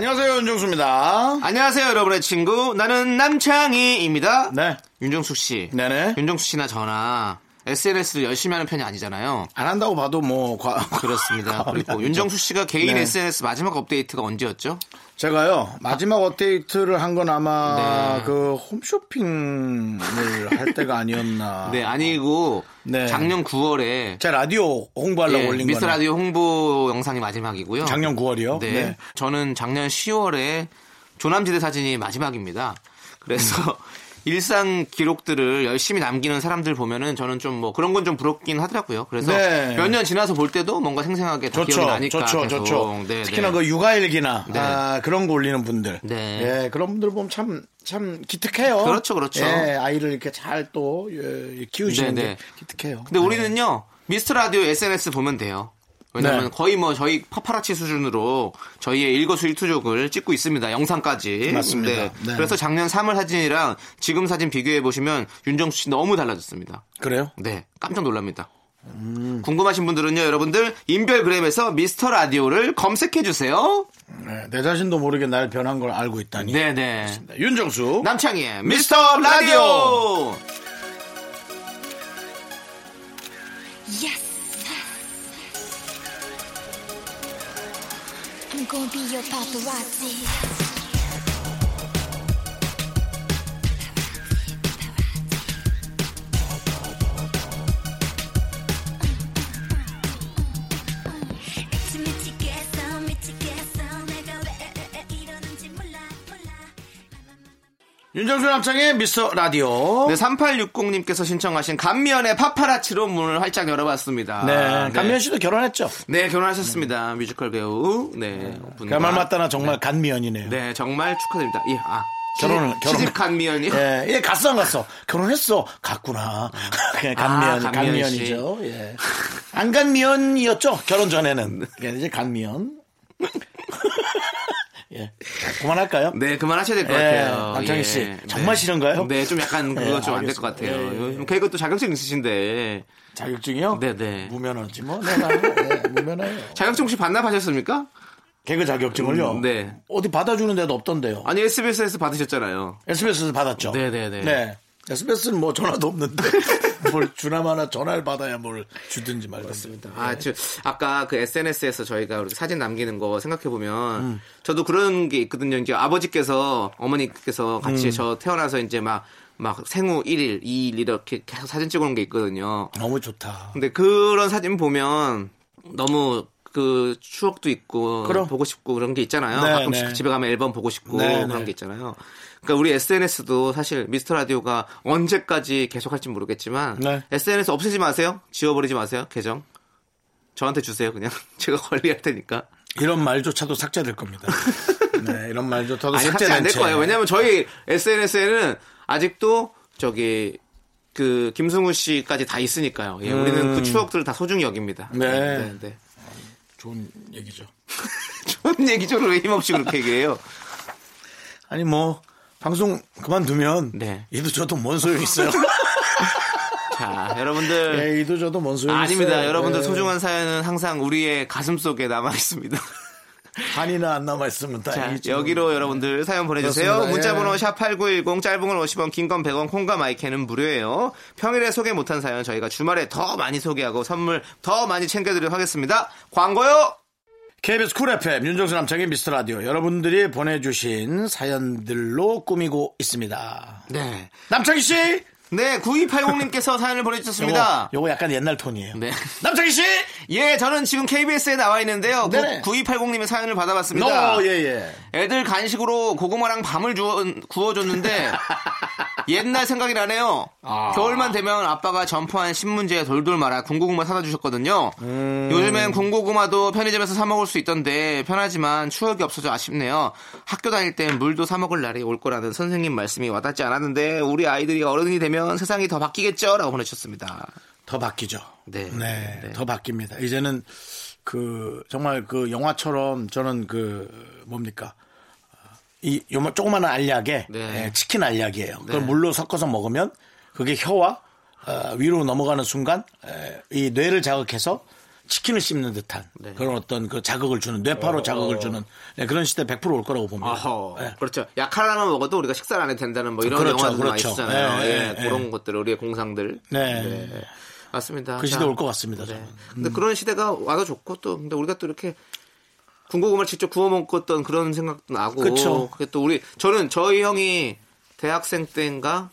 안녕하세요, 윤정수입니다. 안녕하세요, 여러분의 친구. 나는 남창희입니다. 네. 윤정수 씨. 네네. 윤정수 씨나 저나 SNS를 열심히 하는 편이 아니잖아요. 안 한다고 봐도 뭐, 과, 그렇습니다. 그리고. 윤정수 씨가 개인 네. SNS 마지막 업데이트가 언제였죠? 제가요, 마지막 업데이트를 한 건 아마 네. 그 홈쇼핑을 할 때가 아니었나. 네, 아니고 네. 작년 9월에 제 라디오 홍보하려고 예, 올린 거는 라디오 홍보 영상이 마지막이고요. 작년 9월이요. 네. 저는 작년 10월에 조남지대 사진이 마지막입니다. 그래서 음. 일상 기록들을 열심히 남기는 사람들 보면은 저는 좀 뭐 그런 건 좀 부럽긴 하더라고요. 그래서 네. 몇년 지나서 볼 때도 뭔가 생생하게 다 좋죠, 기억이 나니까 좋죠, 계속. 좋죠. 네, 특히나 네. 그 육아일기나 네. 아, 그런 거 올리는 분들, 네. 예, 그런 분들 보면 참 참 기특해요. 그렇죠, 그렇죠. 예, 아이를 이렇게 잘또 예, 키우시는 네, 게 네. 기특해요. 근데 우리는요 미스터 라디오 SNS 보면 돼요. 왜냐면 네. 거의 뭐 저희 파파라치 수준으로 저희의 일거수일투족을 찍고 있습니다. 영상까지. 맞습니다. 네. 그래서 작년 3월 사진이랑 지금 사진 비교해 보시면 윤정수 씨 너무 달라졌습니다. 그래요? 네, 깜짝 놀랍니다. 음. 궁금하신 분들은요, 여러분들 인별그램에서 미스터 라디오를 검색해 주세요. 네, 내 자신도 모르게 날 변한 걸 알고 있다니. 네, 네. 윤정수 남창희의 미스터 라디오. Yes. I'm gonna be your paparazzi. 윤정수 남창의 미스터 라디오. 네, 3860님께서 신청하신 감미연의 파파라치로 문을 활짝 열어봤습니다. 네, 감미연 씨도 결혼했죠. 네, 결혼하셨습니다. 뮤지컬 배우. 네. 분과. 그말 맞다나 정말 간미연이네요. 네, 정말 축하드립니다. 예, 아. 결혼을- 결혼- 시집 간미연이요? 예, 예, 갔어 안 갔어. 결혼했어. 갔구나. 그냥 간미연, 아, 간미연 간미연이죠. 예. 안 간미연이었죠. 결혼 전에는. 예, 이제 간미연. 예. 그만할까요? 네, 그만하셔야 될것 예, 같아요. 남창희 씨, 예, 정말 싫은가요? 네, 좀 약간 그거 예, 좀안 될 것. 같아요. 개그 또 자격증 있으신데. 자격증이요? 네네. 무면허지 뭐. 내가 예, 무면허예요. 자격증 혹시 반납하셨습니까? 개그 자격증을요? 음, 네. 어디 받아주는 데도 없던데요. 아니, SBS에서 받으셨잖아요. SBS에서 받았죠. 네네네. 네. SBS는 뭐 전화도 없는데 뭘 주나마나 전화를 받아야 뭘 주든지 말든지. 아, 저, 아까 그 SNS에서 저희가 사진 남기는 거 생각해 보면, 음. 저도 그런 게 있거든요. 이제 아버지께서, 어머니께서 같이 음. 저 태어나서 이제 막, 막 생후 1일, 2일 이렇게 계속 사진 찍어놓은 게 있거든요. 너무 좋다. 근데 그런 사진 보면 너무 그 추억도 있고 그럼. 보고 싶고 그런 게 있잖아요. 네, 가끔씩 네. 집에 가면 앨범 보고 싶고 네, 그런 네. 게 있잖아요. 그러니까 우리 SNS도 사실 미스터 라디오가 언제까지 계속할지 모르겠지만 네. SNS 없애지 마세요. 지워버리지 마세요. 계정. 저한테 주세요. 그냥 제가 관리할 테니까. 이런 말조차도 삭제될 겁니다. 네, 이런 말조차도 아니 삭제 삭제된 안될 채. 거예요. 왜냐면 저희 SNS에는 아직도 저기 그 김승우 씨까지 다 있으니까요. 예, 우리는 그 추억들을 다 소중히 여깁니다. 음. 네. 네, 네. 좋은 얘기죠. 좋은 얘기죠. 왜 힘없이 그렇게 얘기해요? 아니 뭐 방송 그만두면 네. 이도 저도 뭔 소용 있어요. 자, 여러분들. 예, 이도 저도 뭔 소용 아닙니다. 있어요. 여러분들 예. 소중한 사연은 항상 우리의 가슴 속에 남아 있습니다. 한이나 안 남아 있으면 자, 다행이죠. 여기로 여러분들 사연 보내주세요. 문자번호 예. 샵8910 짧은 건 50원, 긴 건 100원, 콩과 마이크는 무료예요. 평일에 소개 못한 사연 저희가 주말에 더 많이 소개하고 선물 더 많이 챙겨드리도록 하겠습니다. 광고요! KBS Cool FM 윤정수 남창희의 미스터 라디오 여러분들이 보내주신 사연들로 꾸미고 있습니다. 네. 남창희 씨 네, 9280님께서 사연을 보내주셨습니다. 요거, 요거 약간 옛날 톤이에요. 네. 남창희 씨! 예, 저는 지금 KBS에 나와 있는데요. 네네. 9280님의 사연을 받아봤습니다. 어, 예, 예. 애들 간식으로 고구마랑 밤을 주워, 구워줬는데 옛날 생각이 나네요. 아. 겨울만 되면 아빠가 점퍼 안 신문지에 돌돌 말아 군고구마 사다 주셨거든요. 음. 요즘엔 군고구마도 편의점에서 사 먹을 수 있던데 편하지만 추억이 없어져 아쉽네요. 학교 다닐 땐 물도 사 먹을 날이 올 거라는 선생님 말씀이 와닿지 않았는데 우리 아이들이 어른이 되면 세상이 더 바뀌겠죠라고 보내주셨습니다. 더 바뀌죠. 네. 네, 네. 더 바뀝니다. 이제는 그 정말 그 영화처럼 저는 그 뭡니까 이 요만 조그마한 알약에 네. 예, 치킨 알약이에요. 그걸 네. 물로 섞어서 먹으면 그게 혀와 어, 위로 넘어가는 순간 에, 이 뇌를 자극해서 치킨을 씹는 듯한 네. 그런 어떤 그 자극을 주는 뇌파로 자극을 주는 네, 그런 시대 100%올 거라고 봅니다. 네. 그렇죠. 약 하나만 먹어도 우리가 식사를 안 해도 된다는 뭐 이런 그렇죠, 영화들 많이 그렇죠. 쓰잖아요. 예, 예, 예, 그런 예. 것들 우리의 공상들. 네. 맞습니다. 그 시대 자, 올것 같습니다. 네. 저는. 근데 그런 시대가 와도 좋고 또 근데 우리가 또 이렇게 군고구마를 직접 구워 먹었던 그런 생각도 나고. 그게 또 우리 저는 저희 형이 대학생 때인가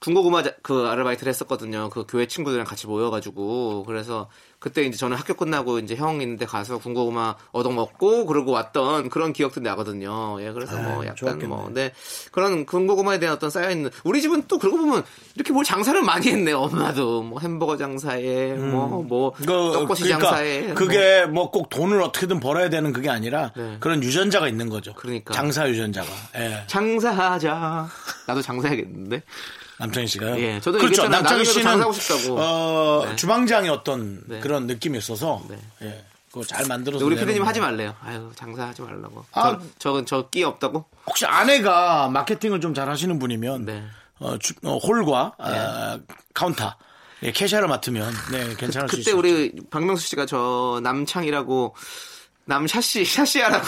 군고구마 자- 그 아르바이트를 했었거든요. 그 교회 친구들이랑 같이 모여가지고 그래서 그때 이제 저는 학교 끝나고 이제 형 있는데 가서 군고구마 얻어 먹고 그러고 왔던 그런 기억들이 나거든요. 예, 그래서 뭐 아유, 약간 좋았겠네. 뭐 네. 그런 군고구마에 대한 어떤 쌓여 있는 우리 집은 또 그러고 보면 이렇게 뭘 장사를 많이 했네. 요 엄마도 뭐 햄버거 장사에 뭐뭐 그, 떡꼬치 그러니까 장사에 그게 뭐 꼭 돈을 어떻게든 벌어야 되는 그게 아니라 네. 그런 유전자가 있는 거죠. 그러니까. 장사 유전자가. 예. 장사하자. 나도 장사해야겠는데. 남창희 씨가요? 예, 저도 그렇죠. 남창희 씨는. 어, 네. 주방장의 어떤 네. 그런 느낌이 있어서 네. 예. 그거 잘 만들어서 우리 피디님 거. 하지 말래요. 아유 장사하지 말라고. 아. 저, 저, 저끼 없다고? 혹시 아내가 마케팅을 좀 잘 하시는 분이면 네. 어, 주- 어, 홀과 아, 카운터 예, 캐셔를 맡으면 네, 괜찮을 수 그때 있어요. 우리 박명수 씨가 저 남창이라고 남샤씨 샤씨하라고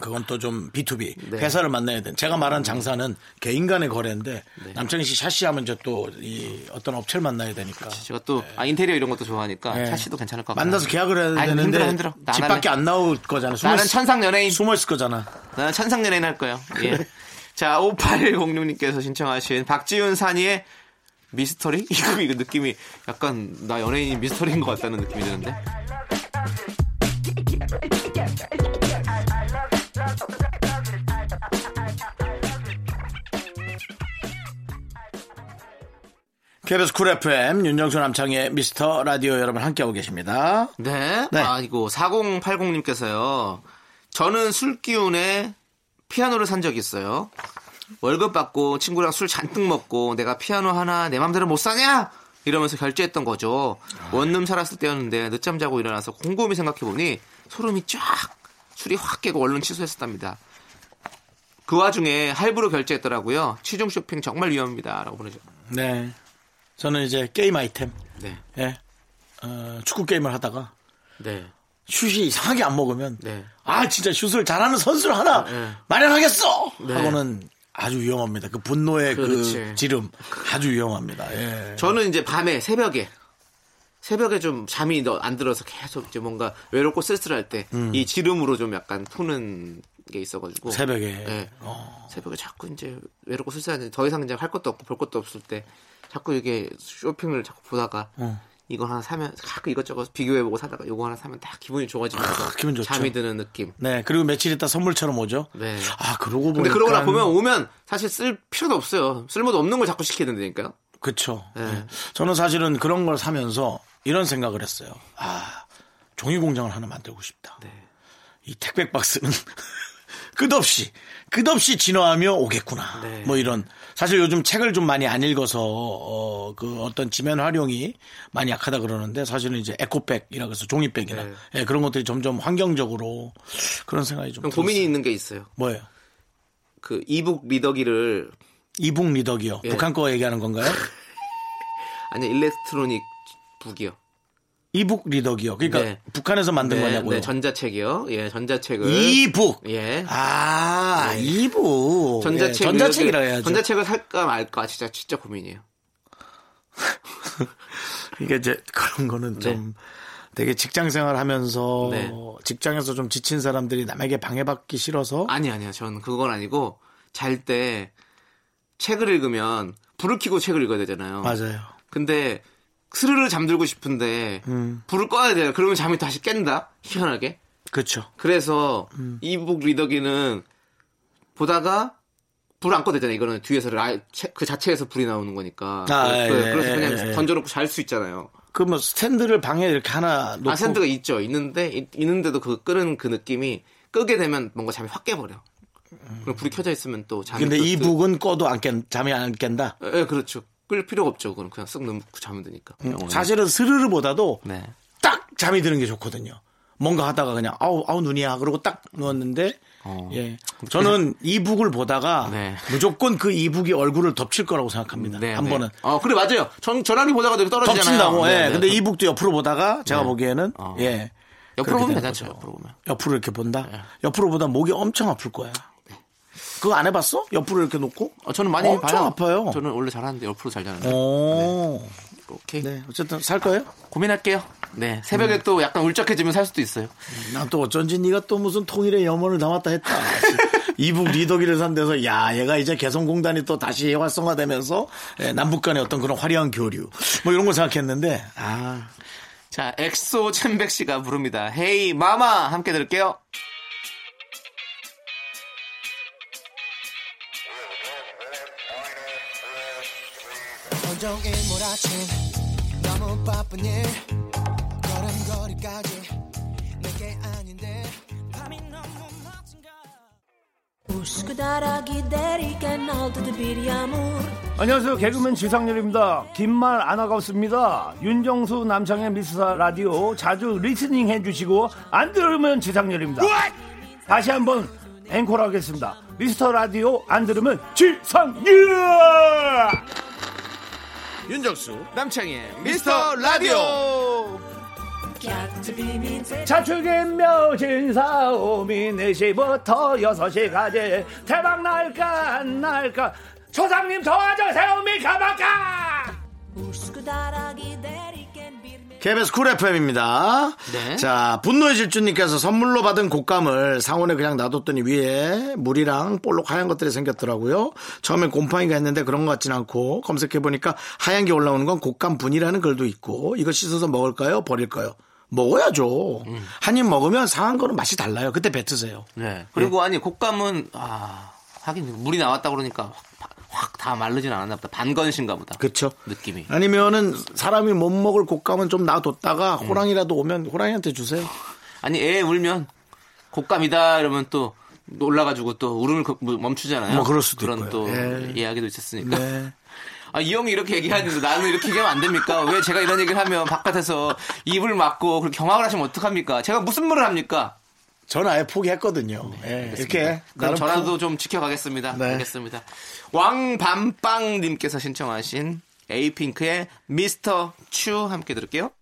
그건 또 좀 B2B 네. 회사를 만나야 돼. 제가 말한 장사는 개인 간의 거래인데 남창희 씨 샤시 하면 이제 또 이 어떤 업체를 만나야 되니까 제가 또 아, 인테리어 이런 것도 좋아하니까 네. 샤씨도 괜찮을 것 같아요. 만나서 계약을 해야 아니, 되는데 힘들어 힘들어. 나 집. 밖에 안 나올 거잖아. 숨어 나는 있- 천상 연예인. 숨어 있을 거잖아. 나는 천상 연예인 할 거예요. 예. 자, 5806님께서 신청하신 박지윤 산이의 미스터리? 이거, 이거 느낌이 약간 나 연예인이 미스터리인 것 같다는 느낌이 드는데. KBS Cool FM 윤정수 남창희의 미스터 라디오 여러분 함께하고 계십니다. 네. 네. 아이고, 4080님께서요. 저는 술 기운에 피아노를 산 적이 있어요. 월급 받고 친구랑 술 잔뜩 먹고 내가 피아노 하나 내 맘대로 못 사냐? 이러면서 결제했던 거죠. 원룸 살았을 때였는데 늦잠 자고 일어나서 곰곰이 생각해보니 소름이 쫙 술이 확 깨고 얼른 취소했었답니다. 그 와중에 할부로 결제했더라고요. 취중 쇼핑 정말 위험합니다. 라고 보내죠. 네. 저는 이제 게임 아이템, 네. 예. 어, 축구 게임을 하다가 네. 슛이 이상하게 안 먹으면 네. 아 진짜 슛을 잘하는 선수를 하나 네. 마련하겠어 네. 하고는 아주 위험합니다. 그 분노의 그 그렇지. 지름 아주 위험합니다. 예. 저는 이제 밤에 새벽에 새벽에 좀 잠이 너- 안 들어서 계속 이제 뭔가 외롭고 쓸쓸할 때이 지름으로 좀 약간 푸는 게 있어가지고 새벽에 네. 어. 새벽에 자꾸 이제 외롭고 쓸쓸한데 더 이상 이제 할 것도 없고 볼 것도 없을 때 자꾸 이게 쇼핑을 자꾸 보다가 어. 이거 하나 사면 자꾸 이것저것 비교해보고 사다가 이거 하나 사면 딱 기분이 좋아지면서 아, 기분. 잠이 드는 느낌. 네 그리고 며칠 있다 선물처럼 오죠. 네. 아 그러고 보니까 근데 그러고 나 보면 오면 사실 쓸 필요도 없어요. 쓸모도 없는 걸 자꾸 시켜야 된다니까요. 그쵸. 네. 네. 저는 사실은 그런 걸 사면서 이런 생각을 했어요. 아 종이 공장을 하나 만들고 싶다. 네. 이 택배 박스는 끝없이 끝없이 진화하며 오겠구나. 네. 뭐 이런 사실 요즘 책을 좀 많이 안 읽어서 어, 그 어떤 지면 활용이 많이 약하다 그러는데 사실은 이제 에코백이라고 해서 종이백이나 네. 예, 그런 것들이 점점 환경적으로 그런 생각이 좀 고민이. 있는 게 있어요. 뭐예요? 그 이북 리더기를 이북 리더기요. 예. 북한 거 얘기하는 건가요? 아니 일렉트로닉 북이요. 이북 리더기요. 그러니까 네. 북한에서 만든 네, 거냐고요. 네, 전자책이요. 예, 전자책을 이북. 예. 아, 이북. 전자책 예, 전자책이라 해야죠. 전자책을 살까 말까 진짜 진짜 고민이에요. 이게 이제 그런 거는 네. 좀 되게 직장 생활 하면서 네. 직장에서 좀 지친 사람들이 남에게 방해받기 싫어서 아니 아니요. 저는 그건 아니고 잘 때 책을 읽으면 불을 켜고 책을 읽어야 되잖아요. 맞아요. 근데 스르르 잠들고 싶은데 음. 불을 꺼야 돼요. 그러면 잠이 다시 깬다. 희한하게. 그렇죠. 그래서 음. 이북 리더기는 보다가 불 안 꺼도 되잖아요. 이거는 뒤에서 라, 체- 그 자체에서 불이 나오는 거니까. 아, 그- 예, 그래서 예, 그냥 예. 던져놓고 잘 수 있잖아요. 그뭐 스탠드를 방에 이렇게 하나 놓고 아센드가 있죠. 있는데 이- 있는데도 그 끄는 그 느낌이 끄게 되면 뭔가 잠이 확 깨버려. 그럼 불이 켜져 있으면 또 잠이. 근데 또이 드- 북은 꺼도 안 깬, 잠이 안 깬다. 예, 그렇죠. 끌 필요가 없죠. 그건 그냥 쓱 넣고 자면 되니까. 음. 사실은 스르르보다도 네. 딱 잠이 드는 게 좋거든요. 뭔가 하다가 그냥 아우 아우 눈이야 그러고 딱 누웠는데 어. 예 저는 이북을 보다가 네. 무조건 그 이북이 얼굴을 덮칠 거라고 생각합니다. 네, 한 네. 번은 어, 그래 맞아요. 전 전화기 보다가 이렇게 떨어지잖아요. 덮친다고. 네, 예. 네. 근데 이북도 옆으로 보다가 제가 네. 보기에는 어. 예. 옆으로 보면 괜찮죠. 옆으로 보면. 옆으로 이렇게 본다. 네. 옆으로 보다 목이 엄청 아플 거야. 그거 안 해봤어? 옆으로 이렇게 놓고? 어, 저는 많이 엄청 봐요. 아파요. 저는 원래 잘하는데 옆으로 잘 자는데. 오. 오케이. 네. 어쨌든 살 거예요? 고민할게요. 네. 새벽에 음. 또 약간 울적해지면 살 수도 있어요. 난 또 어쩐지 네가 또 무슨 통일의 염원을 담았다 했다. 이북 리더기를 산 데서 야 얘가 이제 개성공단이 또 다시 활성화되면서 예, 남북 간의 어떤 그런 화려한 교류 뭐 이런 걸 생각했는데 아 자, 엑소 챔백 씨가 부릅니다. 헤이 마마 함께 들을게요. 종일 몰아친 너무 바쁜 일 걸음걸이까지 내게 아닌데 밤이 너무 멋진가 Busco dar a guidare canal de Biriamur 안녕하세요. 개그맨 지상렬입니다. 긴 말 않겠습니다. 윤정수 남창희의 미스터 라디오 자주 listening 해주시고 안 들으면 지상렬입니다. 다시 한번 앵콜 하겠습니다. 미스터 라디오 안 들으면 지상렬! 윤정수 남창희의 미스터 라디오. 자축인묘진사오미 4시부터 6시까지. 대박 날까 안 날까? Busco dar a guidare can bir KBS 쿨 FM입니다. 네. 자, 분노의 질주님께서 선물로 받은 곶감을 상온에 그냥 놔뒀더니 위에 물이랑 볼록 하얀 것들이 생겼더라고요. 처음엔 곰팡이가 했는데 그런 것 같진 않고 검색해보니까 하얀 게 올라오는 건 곶감 분이라는 글도 있고 이거 씻어서 먹을까요? 버릴까요? 먹어야죠. 한입 먹으면 상한 거는 맛이 달라요. 그때 뱉으세요. 네. 그리고 아니 곶감은 아 하긴 물이 나왔다 그러니까 확 다 마르진 않았나 보다. 반건신가 보다. 그렇죠. 느낌이. 아니면은 사람이 못 먹을 곶감은 좀 놔뒀다가 호랑이라도 오면 호랑이한테 주세요. 아니 애 울면 곶감이다 이러면 또 놀라가지고 또 울음을 그- 멈추잖아요. 뭐 그럴 수도 그런 있고요. 또 예. 이야기도 있었으니까. 네. 아, 이 형이 이렇게 얘기하는데 나는 이렇게 얘기하면 안 됩니까? 왜 제가 이런 얘기를 하면 바깥에서 입을 막고 그렇게 경악을 하시면 어떡합니까? 제가 무슨 말을 합니까? 저는 아예 포기했거든요. 예, 이렇게 그럼 저라도 좀 지켜가겠습니다. 네. 알겠습니다. 왕밤빵님께서 신청하신 에이핑크의 미스터 츄 함께 들을게요.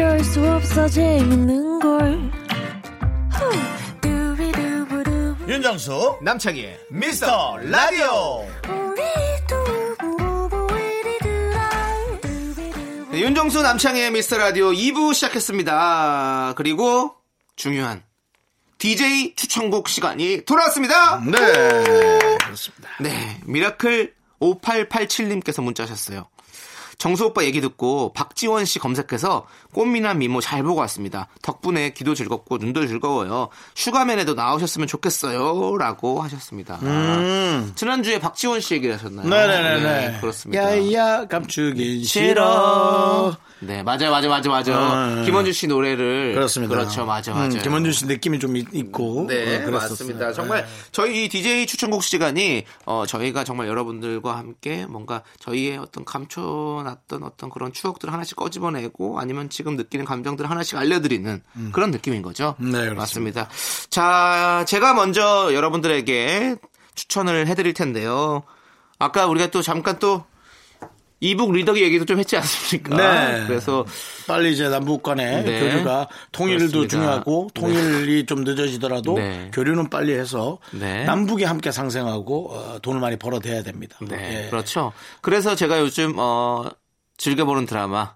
어쩔 수 없어 재밌는 걸 윤정수 남창희의 미스터 라디오 네, 윤정수 남창희의 미스터 라디오 2부 시작했습니다. 그리고 중요한 DJ 추천곡 시간이 돌아왔습니다. 네 그렇습니다. 네, 미라클 5887님께서 문자 하셨어요. 정수 오빠 얘기 듣고 박지원 씨 검색해서 꽃미남 미모 잘 보고 왔습니다. 덕분에 귀도 즐겁고 눈도 즐거워요. 슈가맨에도 나오셨으면 좋겠어요. 라고 하셨습니다. 아, 지난주에 박지원 씨 얘기를 하셨나요? 음. 네네네네. 네, 그렇습니다. 야야 감추긴 싫어. 네, 맞아요, 맞아요, 맞아요, 맞아요. 어, 김원준 씨 노래를 그렇습니다. 그렇죠, 맞아, 맞아요. 음, 김원준 씨 느낌이 좀 있- 있고. 네, 어, 그랬었어요. 맞습니다. 정말 저희 이 DJ 추천곡 시간이 어, 저희가 정말 여러분들과 함께 뭔가 저희의 어떤 감춰놨던 어떤 그런 추억들을 하나씩 꺼집어내고 아니면 지금 느끼는 감정들을 하나씩 알려드리는 그런 느낌인 거죠. 네, 그렇습니다. 맞습니다. 자, 제가 먼저 여러분들에게 추천을 해드릴 텐데요. 아까 우리가 또 잠깐 또 이북 리더기 얘기도 좀 했지 않습니까? 네. 그래서 빨리 이제 남북 간의 네. 교류가 통일도 그렇습니다. 중요하고 통일이 좀 늦어지더라도 네. 교류는 빨리 해서 네. 남북이 함께 상생하고 어, 돈을 많이 벌어대야 됩니다. 네, 예. 그렇죠. 그래서 제가 요즘 어 즐겨 보는 드라마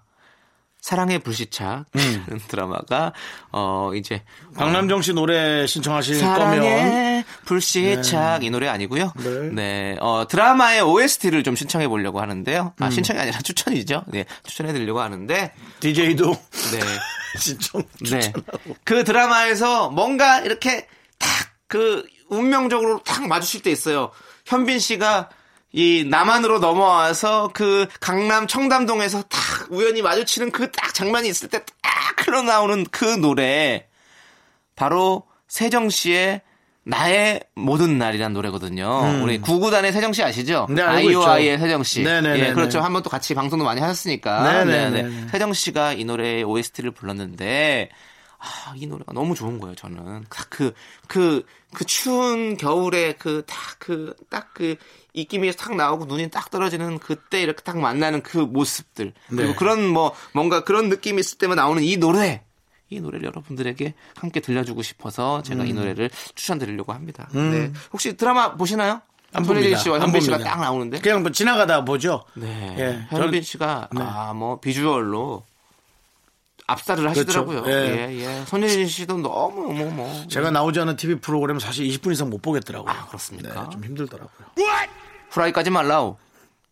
사랑의 불시착 라는 드라마가 어 이제 박남정 씨 노래 신청하실 거면 사랑의 불시착 이 노래 아니고요. 네. 네. 어 드라마의 OST를 좀 신청해 보려고 하는데요. 아 신청이 아니라 추천이죠. 네, 추천해 드리려고 하는데 DJ도 네. 신청 네. 추천하고 그 드라마에서 뭔가 이렇게 탁그 운명적으로 탁 마주칠 때 있어요. 현빈 씨가 이 남한으로 넘어와서 그 강남 청담동에서 탁 우연히 마주치는 그 딱 장면이 있을 때 딱 흘러나오는 그 노래 바로 세정 씨의 나의 모든 날이란 노래거든요. 우리 구구단의 세정 씨 아시죠? 네. 아이오아이의 세정 씨. 네네네네. 예, 그렇죠. 한번 또 같이 방송도 많이 하셨으니까. 네네. 세정 씨가 이 노래의 OST를 불렀는데 아, 이 노래가 너무 좋은 거예요, 저는. 딱 그, 그, 그 추운 겨울에 그, 딱 그, 딱 그, 입김이 탁 나오고 눈이 딱 떨어지는 그때 이렇게 딱 만나는 그 모습들. 그리고 네. 그런 뭐, 뭔가 그런 느낌이 있을 때만 나오는 이 노래. 이 노래를 여러분들에게 함께 들려주고 싶어서 제가 음. 이 노래를 추천드리려고 합니다. 네. 혹시 드라마 보시나요? 안 손예진 봅니다. 씨와 안 현빈 씨가. 딱 나오는데. 그냥 뭐 지나가다 보죠. 네. 예, 현빈 씨가 네. 아뭐 비주얼로 압살을 하시더라고요. 그렇죠. 예, 예. 예. 손예진 씨도 너무 뭐 뭐. 제가 나오지 않은 TV 프로그램 사실 20분 이상 못 보겠더라고요. 아, 그렇습니까? 네, 좀 힘들더라고요. 후라이까지 말라오.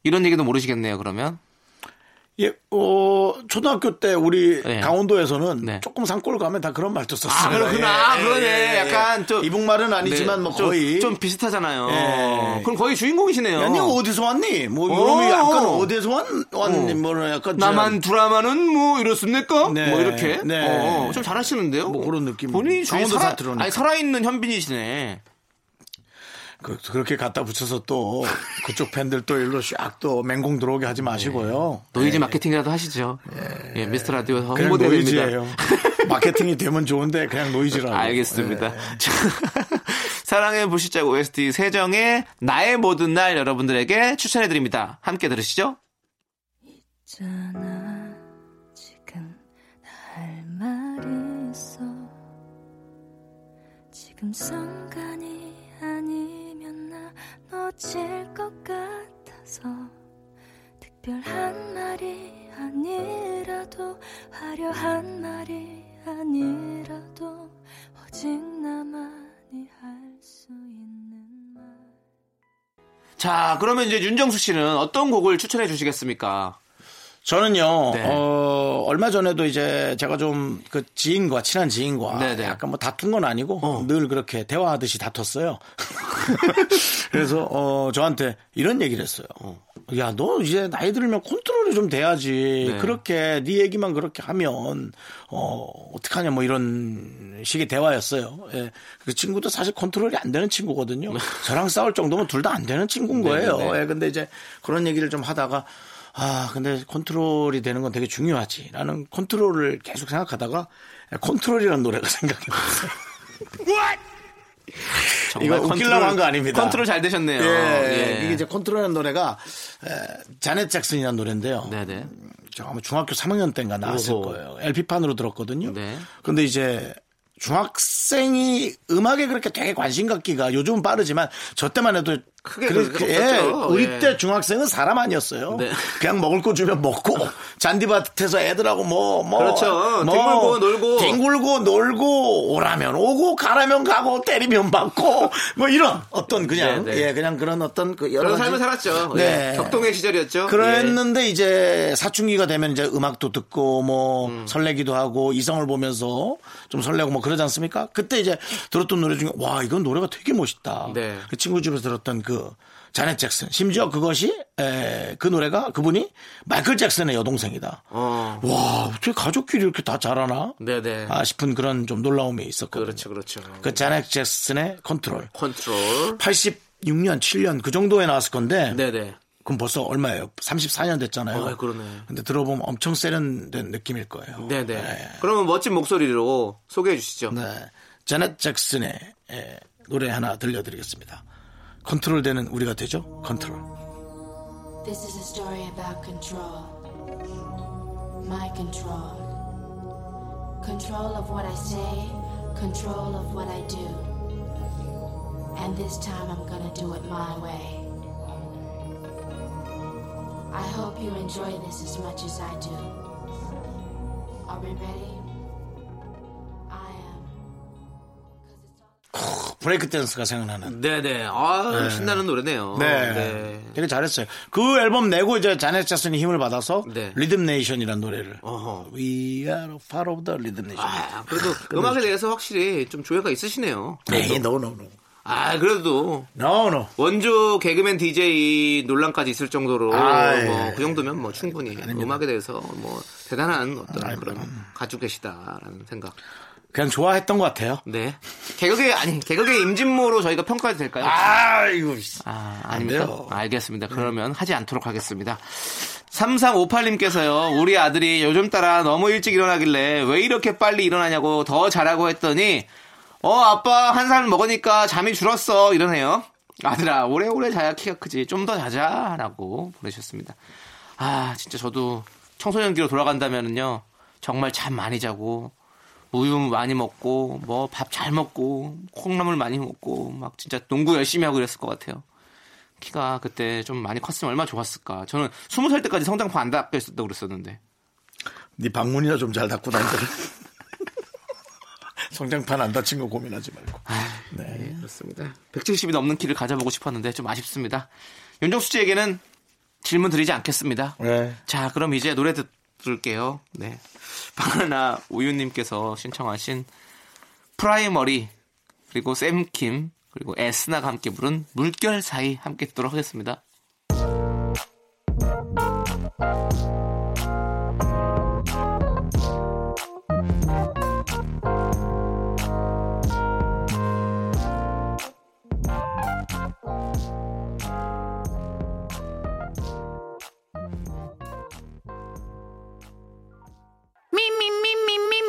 이런 얘기도 모르시겠네요. 그러면 예, 어, 초등학교 때 우리 네. 강원도에서는 네. 조금 산골 가면 다 그런 말도 썼어요. 아 그렇구나. 예, 그러네. 예, 예. 약간 좀 이북말은 아니지만 네, 뭐 좀- 거의 좀, 비슷하잖아요. 예. 그럼 거의 주인공이시네요. 야, 니 어디서 왔니? 뭐 어. 이러면 약간 어디서 왔, 왔니? 어. 뭐 약간 남한 드라마는 뭐 이렇습니까? 네. 뭐 이렇게. 네. 어, 좀 잘하시는데요. 뭐 그런 느낌. 본인이 강원도 살아. 아니 살아있는 현빈이시네. 그, 그렇게 갖다 붙여서 또 그쪽 팬들 또 일로 샥 또 맹공 들어오게 하지 마시고요. 노이즈 마케팅이라도 하시죠. 예, 미스터 라디오 홍보대사입니다. 노이즈예요. 마케팅이 되면 좋은데 그냥 노이즈라고. 알겠습니다. 네. 자, 사랑의 불시착 OST 세정의 나의 모든 날 여러분들에게 추천해 드립니다. 함께 들으시죠. 있잖아 지금 할 말이 있어 지금 나 놓칠 것 같아서 특별한 말이 아니라도 화려한 말이 아니라도 오직 나만이 할 수 있는 말 자, 그러면 이제 윤정수 씨는 어떤 곡을 추천해 주시겠습니까? 저는요, 네. 어, 얼마 전에도 이제 제가 좀 그 지인과, 친한 지인과 네네. 약간 뭐 다툰 건 아니고 어. 늘 그렇게 대화하듯이 다퉜어요. 그래서, 어, 저한테 이런 얘기를 했어요. 야, 너 이제 나이 들면 컨트롤이 좀 돼야지. 네. 그렇게 네 얘기만 그렇게 하면, 어, 어떡하냐 뭐 이런 식의 대화였어요. 예. 그 친구도 사실 컨트롤이 안 되는 친구거든요. 저랑 싸울 정도면 둘 다 안 되는 친구인 거예요. 네. 네네네. 예, 근데 이제 그런 얘기를 좀 하다가 아, 근데 컨트롤이 되는 건 되게 중요하지. 라는 컨트롤을 계속 생각하다가 Control이라는 노래가 생각이 났어요. 이거 웃기려고 한 거 아닙니다. 컨트롤 잘 되셨네요. 예, 예. 이게 이제 Control이라는 노래가 에, 자넷 잭슨이라는 노래인데요. 네네. 저 아마 중학교 3학년 때인가 나왔을 오호. 거예요. LP판으로 들었거든요. 네. 근데 이제 중학생이 음악에 그렇게 되게 관심 갖기가 요즘은 빠르지만 저 때만 해도 크게 그렇게 예. 우리 예. 때 중학생은 사람 아니었어요. 네. 그냥 먹을 거 주면 먹고 잔디밭에서 애들하고 뭐뭐 그렇죠. 뒹굴고 놀고. 뒹굴고 놀고 오라면 오고 가라면 가고 때리면 맞고 뭐 이런 어떤 그냥 네, 네. 예 그냥 그런 어떤 그 여러 그런 삶을 살았죠. 네. 예. 격동의 시절이었죠. 예. 그랬는데 이제 사춘기가 되면 이제 음악도 듣고 뭐 음. 설레기도 하고 이성을 보면서 좀 설레고 뭐 그러지 않습니까? 그때 이제 들었던 노래 중에 와 이건 노래가 되게 멋있다. 네. 그 친구 집에서 들었던 그그 자넷 잭슨. 심지어 그것이 에, 그 노래가 그분이 마이클 잭슨의 여동생이다. 어. 와, 어떻게 가족끼리 이렇게 다 잘하나? 네네. 아 싶은 그런 좀 놀라움이 있었거든요. 그렇죠, 그렇죠. 그 자넷 잭슨의 Control. Control. 86년, 7년 그 정도에 나왔을 건데 네네. 그럼 벌써 얼마예요? 34년 됐잖아요. 아, 그러네. 근데 들어보면 엄청 세련된 느낌일 거예요. 네네. 그러면 멋진 목소리로 소개해 주시죠. 네. 자넷 잭슨의 에, 노래 하나 들려드리겠습니다. 컨트롤 되는 우리가 되죠? 컨트롤. This is a story about control. My control. Control of what I say, control of what I do. And this time I'm gonna do it my way. I hope you enjoy this as much as I do. Are we ready? 브레이크 댄스가 생각나는. 네네. 아, 신나는 노래네요. 네. 되게 잘했어요. 그 앨범 내고 이제 자넷 잭슨이 힘을 받아서 네. 리듬 네이션이라는 노래를 어허. We are part of the rhythm nation. 아, 그래도 음악에 대해서 확실히 좀 조예가 있으시네요. 네, no, no, no. 아, 그래도 No, no. 원조 개그맨 DJ 논란까지 있을 정도로 아이. 뭐그 정도면 뭐 충분히 음악에 대해서 뭐 대단한 어떤 그런 가지고 계시다라는 생각. 그냥 좋아했던 것 같아요. 네. 개그계 아니 개그계 임진모로 저희가 평가해도 될까요? 아, 이거. 아? 돼요. 알겠습니다. 그러면 하지 않도록 하겠습니다. 3358님께서요, 우리 아들이 요즘 따라 너무 일찍 일어나길래 왜 이렇게 빨리 일어나냐고 더 자라고 했더니, 어, 아빠 한 살 먹으니까 잠이 줄었어. 이러네요. 아들아, 오래오래 자야 키가 크지. 좀 더 자자. 라고 보내주셨습니다. 아, 진짜 저도 청소년기로 돌아간다면은요, 정말 잠 많이 자고, 우유 많이 먹고, 뭐 밥 잘 먹고, 콩나물 많이 먹고, 막 진짜 농구 열심히 하고 이랬을 것 같아요. 키가 그때 좀 많이 컸으면 얼마나 좋았을까. 저는 20살 때까지 성장판 안 닦여 있었다고 그랬었는데. 네 방문이나 좀잘 닫고 다니더라. 성장판 안 다친 거 고민하지 말고. 네. 그렇습니다. 170이 넘는 키를 가져보고 싶었는데 좀 아쉽습니다. 윤정수 씨에게는 질문 드리지 않겠습니다. 네. 자, 그럼 이제 노래 듣- 들을게요. 네. 바나나 우유님께서 신청하신 프라이머리, 그리고 샘킴, 그리고 에스나가 함께 부른 물결 사이 함께 듣도록 하겠습니다.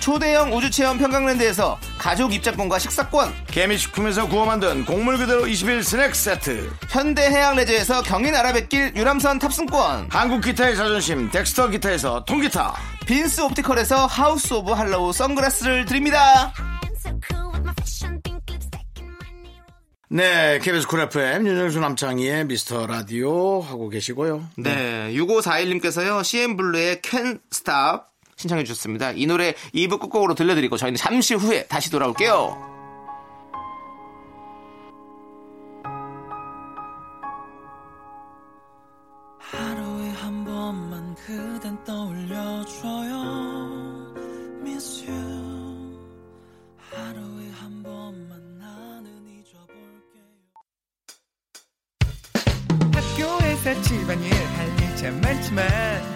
초대형 우주 체험 평강랜드에서 가족 입장권과 식사권, 개미식품에서 구워 만든 곡물 그대로 21 스낵 세트, 현대 해양 레저에서 경인 아라뱃길 유람선 탑승권, 한국 기타의 자존심 덱스터 기타에서 통기타, 빈스 옵티컬에서 하우스 오브 할로우 선글라스를 드립니다. 네, KBS 쿨 FM 윤정수 남창희의 미스터 라디오 하고 계시고요. 네, 6541님께서요, CN블루의 Can't Stop 신청해 주셨습니다. 이 노래 2부 끝곡으로 들려드리고 저희는 잠시 후에 다시 돌아올게요. 하루에 한 번만 그댄 떠올려줘요 Miss you 하루에 한 번만 나는 잊어볼게요 학교에서 집안일 할일참 많지만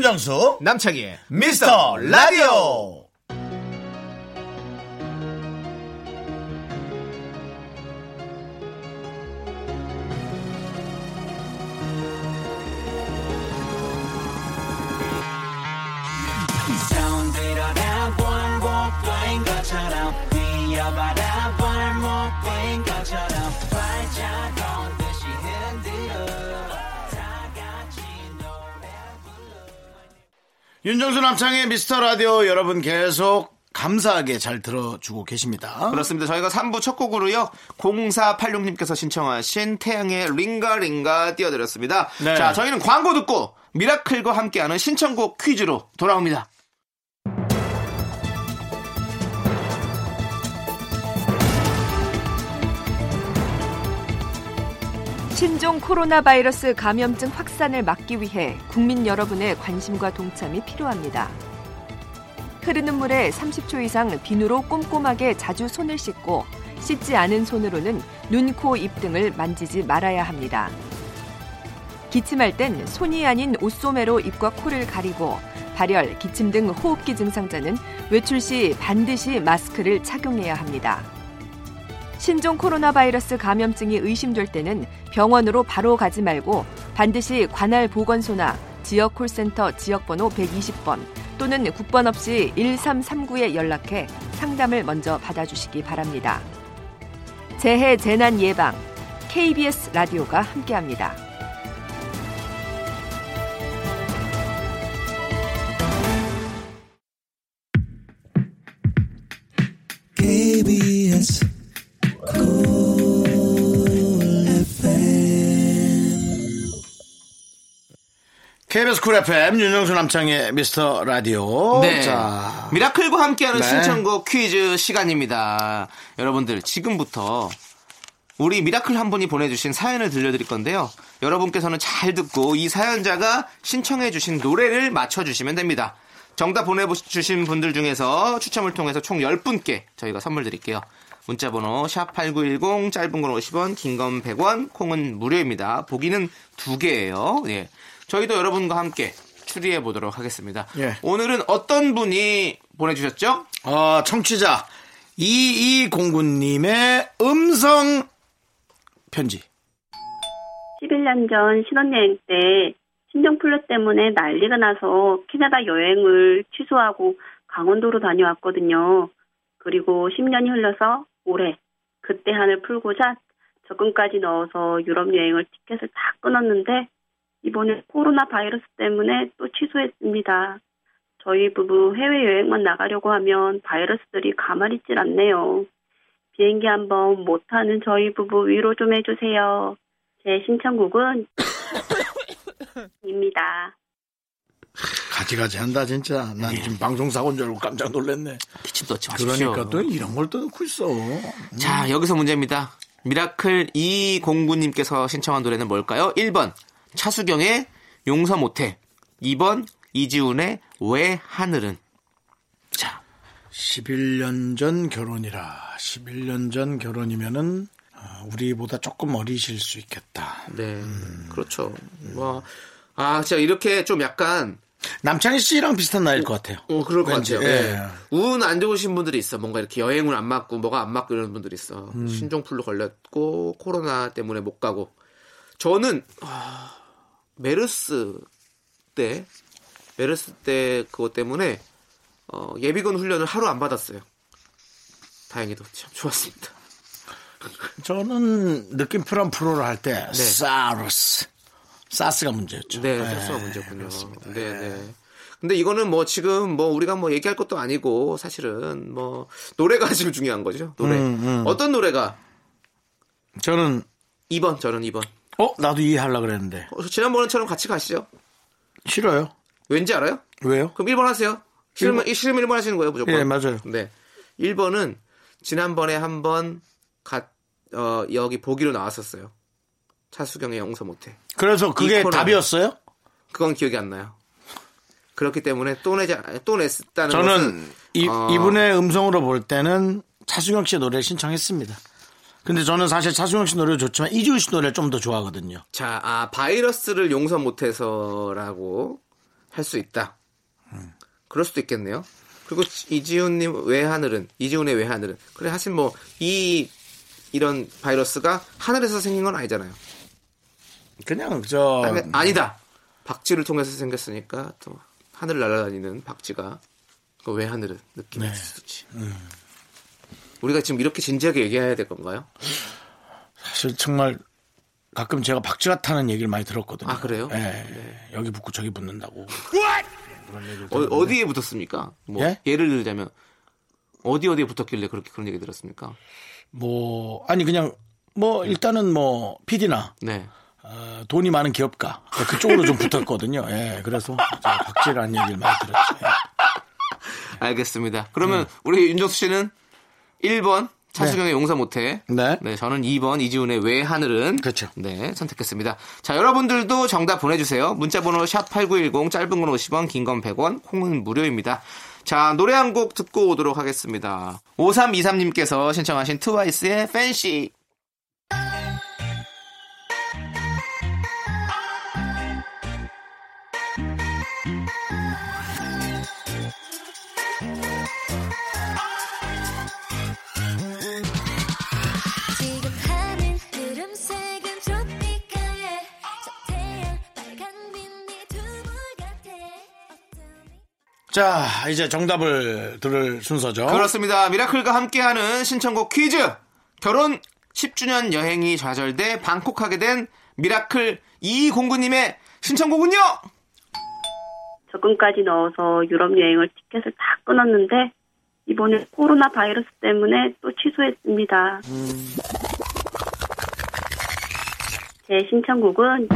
윤정수 남창희의 미스터 라디오. 윤정수 남창의 미스터 라디오 여러분 계속 감사하게 잘 들어주고 계십니다. 그렇습니다. 저희가 3부 첫 곡으로요. 0486님께서 신청하신 태양의 링가 링가 띄워드렸습니다. 네. 자, 저희는 광고 듣고 미라클과 함께하는 신청곡 퀴즈로 돌아옵니다. 신종 코로나 바이러스 감염증 확산을 막기 위해 국민 여러분의 관심과 동참이 필요합니다. 흐르는 물에 30초 이상 비누로 꼼꼼하게 자주 손을 씻고 씻지 않은 손으로는 눈, 코, 입 등을 만지지 말아야 합니다. 기침할 땐 손이 아닌 옷소매로 입과 코를 가리고 발열, 기침 등 호흡기 증상자는 외출 시 반드시 마스크를 착용해야 합니다. 신종 코로나 바이러스 감염증이 의심될 때는 병원으로 바로 가지 말고 반드시 관할 보건소나 지역 콜센터 지역번호 120번 또는 국번 없이 1339에 연락해 상담을 먼저 받아주시기 바랍니다. 재해 재난 예방 KBS 라디오가 함께합니다. KBS 쿨 FM 윤정수 남창희의 미스터 라디오. 네. 자, 미라클과 함께하는 네. 신청곡 퀴즈 시간입니다. 여러분들 지금부터 우리 미라클 한 분이 보내주신 사연을 들려드릴 건데요. 여러분께서는 잘 듣고 이 사연자가 신청해주신 노래를 맞춰주시면 됩니다. 정답 보내주신 분들 중에서 추첨을 통해서 총 10분께 저희가 선물 드릴게요. 문자번호 샵8910 짧은 건 50원 긴 건 100원 콩은 무료입니다. 보기는 두 개예요. 예. 저희도 여러분과 함께 추리해 보도록 하겠습니다. 예. 오늘은 어떤 분이 보내주셨죠? 어, 청취자 2209님의 음성 편지. 11년 전 신혼여행 때 신종플루 때문에 난리가 나서 캐나다 여행을 취소하고 강원도로 다녀왔거든요. 그리고 10년이 흘러서 올해 그때 한을 풀고자 적금까지 넣어서 유럽 여행을 티켓을 다 끊었는데 이번에 코로나 바이러스 때문에 또 취소했습니다. 저희 부부 해외여행만 나가려고 하면 바이러스들이 가만히 있질 않네요. 비행기 한번 못 타는 저희 부부 위로 좀 해주세요. 제 신청곡은 입니다. 가지가지 한다 진짜. 난 지금 방송사고인 줄 알고 깜짝 놀랐네. 기침 넣지 마십시오. 그러니까 또 이런 걸 또 넣고 있어. 자, 여기서 문제입니다. 미라클 2209님께서 신청한 노래는 뭘까요? 1번, 차수경의 용서 못해. 2번, 이지훈의 왜 하늘은. 자, 11년 전 결혼이라. 11년 전 결혼이면은 어, 우리보다 조금 어리실 수 있겠다. 네. 그렇죠. 뭐, 아, 진짜 이렇게 좀 약간, 남창희 씨랑 비슷한 나이일 것 같아요. 어, 그럴 것 왠지, 같아요. 예. 예. 운 안 좋으신 분들이 있어. 뭔가 이렇게 여행을 안 맞고, 뭐가 안 맞고 이런 분들이 있어. 음. 신종플루 걸렸고, 코로나 때문에 못 가고. 저는, 아, 메르스 때, 메르스 때 그것 때문에, 어, 예비군 훈련을 하루 안 받았어요. 다행히도 참 좋았습니다. 저는 느낌표란 프로를 할 때 사르스. 사스가 문제였죠. 네, 사스가 문제군요. 네, 네. 근데 이거는 뭐 지금 뭐 우리가 뭐 얘기할 것도 아니고 사실은 뭐 노래가 지금 중요한 거죠. 노래. 음, 음. 어떤 노래가? 저는 2번, 저는 2번. 어 나도 이해하려 그랬는데 어, 지난번처럼 같이 가시죠. 싫어요. 왠지 알아요? 왜요? 그럼 1번 하세요. 싫으면, 싫으면 1번 하시는 거예요, 무조건. 예, 맞아요. 네. 1번은 지난번에 한번 갓, 어, 여기 보기로 나왔었어요. 차수경의 용서 못해. 그래서 그게. 답이었어요? 그건 기억이 안 나요. 그렇기 때문에 또 내자, 또 냈다는 저는 것은 이, 어, 이분의 음성으로 볼 때는 차수경 씨의 노래를 신청했습니다. 근데 저는 사실 차수경 씨 노래도 좋지만 이지훈 씨 노래를 좀더 좋아하거든요. 자, 아, 바이러스를 용서 못해서라고 할 수 있다. 그럴 수도 있겠네요. 그리고 이지훈님 왜 하늘은 이지훈의 왜 하늘은 그래 사실 뭐 이 이런 바이러스가 하늘에서 생긴 건 아니잖아요. 그냥 저 아니, 아니다. 박쥐를 통해서 생겼으니까 또 하늘 날아다니는 박쥐가 그왜 하늘은 느낌이 네. 있을 수 있지. 우리가 지금 이렇게 진지하게 얘기해야 될 건가요? 사실 정말 가끔 제가 박쥐 같다는 얘기를 많이 들었거든요. 아, 그래요? 예, 여기 붙고 저기 붙는다고. 어. 어디에 붙었습니까? 뭐 예? 예를 들자면 어디 어디에 붙었길래 그렇게 그런 얘기 들었습니까? 뭐 아니 그냥 뭐 일단은 뭐 PD나 네. 어, 돈이 많은 기업가 그쪽으로 좀 붙었거든요. 예, 그래서 제가 박제라는 얘기를 많이 들었죠. 예. 알겠습니다. 그러면 우리 윤정수 씨는 1번 차수경의 용서 못해. 네. 저는 2번 이지훈의 왜 하늘은. 그렇죠. 네, 선택했습니다. 자, 여러분들도 정답 보내주세요. 문자번호 샵8910, 짧은 건 50원, 긴 건 100원, 콩은 무료입니다. 자, 노래 한 곡 듣고 오도록 하겠습니다. 5323님께서 신청하신 트와이스의 팬시. 자, 이제 정답을 들을 순서죠. 그렇습니다. 미라클과 함께하는 신청곡 퀴즈. 결혼 10주년 여행이 좌절돼 방콕하게 된 미라클 이공구님의 신청곡은요? 적금까지 넣어서 유럽 여행을 티켓을 다 끊었는데 이번에 코로나 바이러스 때문에 또 취소했습니다. 제 신청곡은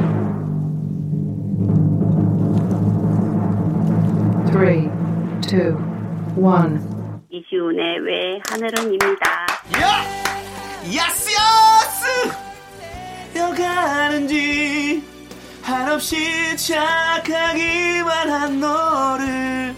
three, two, one. 이지훈의 왜 하늘은입니다. 야! 야스 야스! 여가는지 한없이 착하기만 한 너를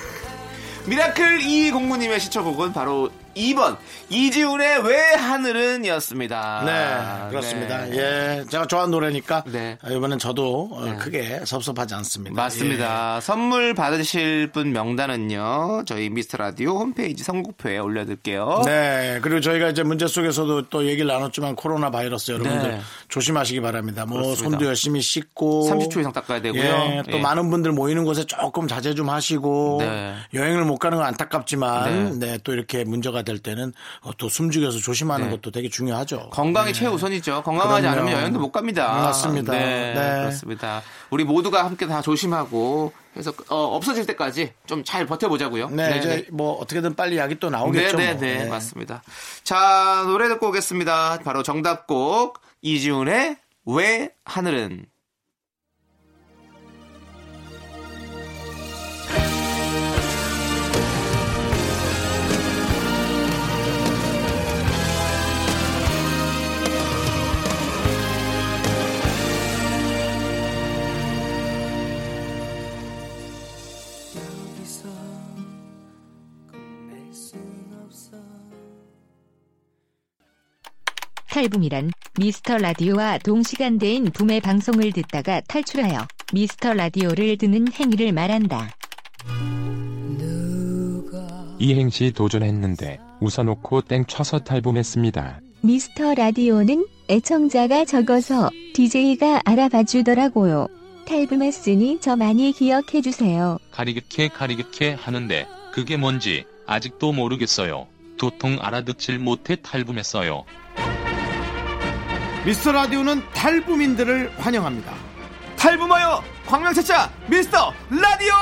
미라클 이공구님의 신청곡은 바로 2번 이지훈의 왜 하늘은 이었습니다. 네, 그렇습니다. 네. 예, 제가 좋아하는 노래니까 네. 아, 이번엔 저도 어, 크게 섭섭하지 않습니다. 맞습니다. 선물 받으실 분 명단은요. 저희 미스터 라디오 홈페이지 선곡표에 올려둘게요. 예. 네, 그리고 저희가 이제 문제 속에서도 또 얘기를 나눴지만 코로나 바이러스 여러분들 네. 조심하시기 바랍니다. 뭐 그렇습니다. 손도 열심히 씻고 30초 이상 닦아야 되고요. 예, 또 예. 많은 분들 모이는 곳에 조금 자제 좀 하시고 네. 여행을 못 가는 건 안타깝지만 네. 또 이렇게 문제가 될 때는 어, 또 숨죽여서 조심하는 네. 것도 되게 중요하죠. 건강이 네. 최우선이죠. 건강하지 그럼요. 않으면 여행도 못 갑니다. 맞습니다. 네, 네. 그렇습니다. 우리 모두가 함께 다 조심하고 해서 어, 없어질 때까지 좀 잘 버텨보자고요. 네, 이제 뭐 어떻게든 빨리 약이 또 나오겠죠. 네, 네, 뭐. 네, 네. 맞습니다. 자, 노래 듣고 오겠습니다. 바로 정답곡 이지훈의 왜 하늘은 탈붐이란 미스터 라디오와 동시간대인 붐의 방송을 듣다가 탈출하여 미스터 라디오를 듣는 행위를 말한다. 이 행시 도전했는데 웃어놓고 땡 쳐서 탈붐했습니다. 미스터 라디오는 애청자가 적어서 DJ가 알아봐 주더라고요. 탈붐했으니 저 많이 기억해 주세요. 가리귿해 가리귿해 하는데 그게 뭔지 아직도 모르겠어요. 도통 알아듣질 못해 탈북했어요. 미스터 라디오는 탈북민들을 환영합니다. 탈북하여 광명찾자 미스터 라디오!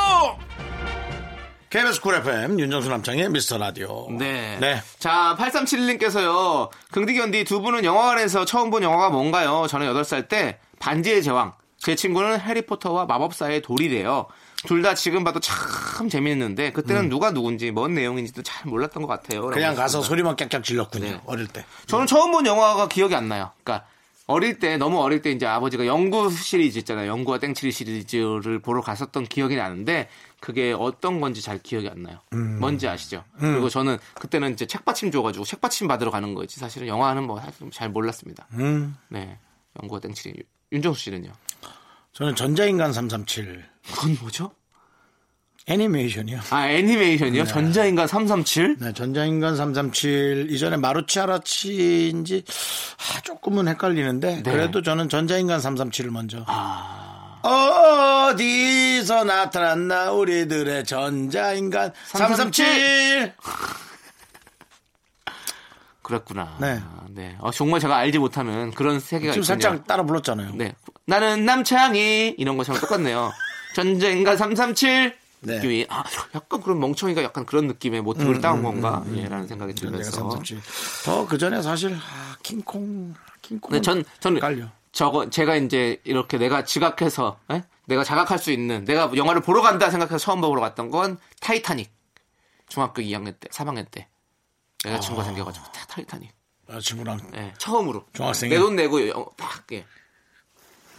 KBS 쿨 FM 윤정수 남창희의 미스터 라디오. 네. 네. 자, 8371님께서요. 긍디견디 두 분은 영화관에서 처음 본 영화가 뭔가요? 저는 8살 때 반지의 제왕. 제 친구는 해리포터와 마법사의 돌이래요. 둘 다 지금 봐도 참 재밌는데 그때는 누가 누군지 뭔 내용인지도 잘 몰랐던 것 같아요. 음. 그냥 가서. 소리만 깍깍 질렀군요. 네. 어릴 때. 저는 처음 본 영화가 기억이 안 나요. 그러니까 어릴 때 너무 어릴 때 이제 아버지가 연구 시리즈 있잖아요. 연구와 땡치리 시리즈를 보러 갔었던 기억이 나는데 그게 어떤 건지 잘 기억이 안 나요. 음. 뭔지 아시죠? 음. 그리고 저는 그때는 이제 책받침 줘가지고 책받침 받으러 가는 거지. 사실은 영화는 뭐 사실 잘 몰랐습니다. 음. 네, 연구와 땡치리. 윤정수 씨는요? 저는 전자인간 337. 그건 뭐죠? 애니메이션이요. 아 애니메이션이요? 네. 전자인간 337? 네, 전자인간 337 이전에 마루치 아라치인지 아, 조금은 헷갈리는데 네. 그래도 저는 전자인간 337을 먼저. 아. 어디서 나타났나 우리들의 전자인간 337. 그랬구나. 네. 네. 어, 정말 제가 알지 못하는 그런 세계가 지금 있군요. 살짝 따라 불렀잖아요. 네. 나는 남창이 이런 것처럼 똑같네요. 전쟁가 337 네. 느낌이 아, 약간 그런 멍청이가 약간 그런 느낌의 모티브를 음, 따온 음, 건가 음, 음. 예, 라는 생각이 들면서 더 그 전에 사실 아, 킹콩 킹콩 근데 전, 전 깔려. 저거 제가 이제 이렇게 내가 지각해서 에? 내가 자각할 수 있는 내가 영화를 보러 간다 생각해서 처음 보러 갔던 건 타이타닉 중학교 2학년 때 3학년 때 여자친구가 생겨가지고 타- 타이타닉 아, 친구랑 예, 처음으로 중학생이 내 돈 내고 영- 팍 예.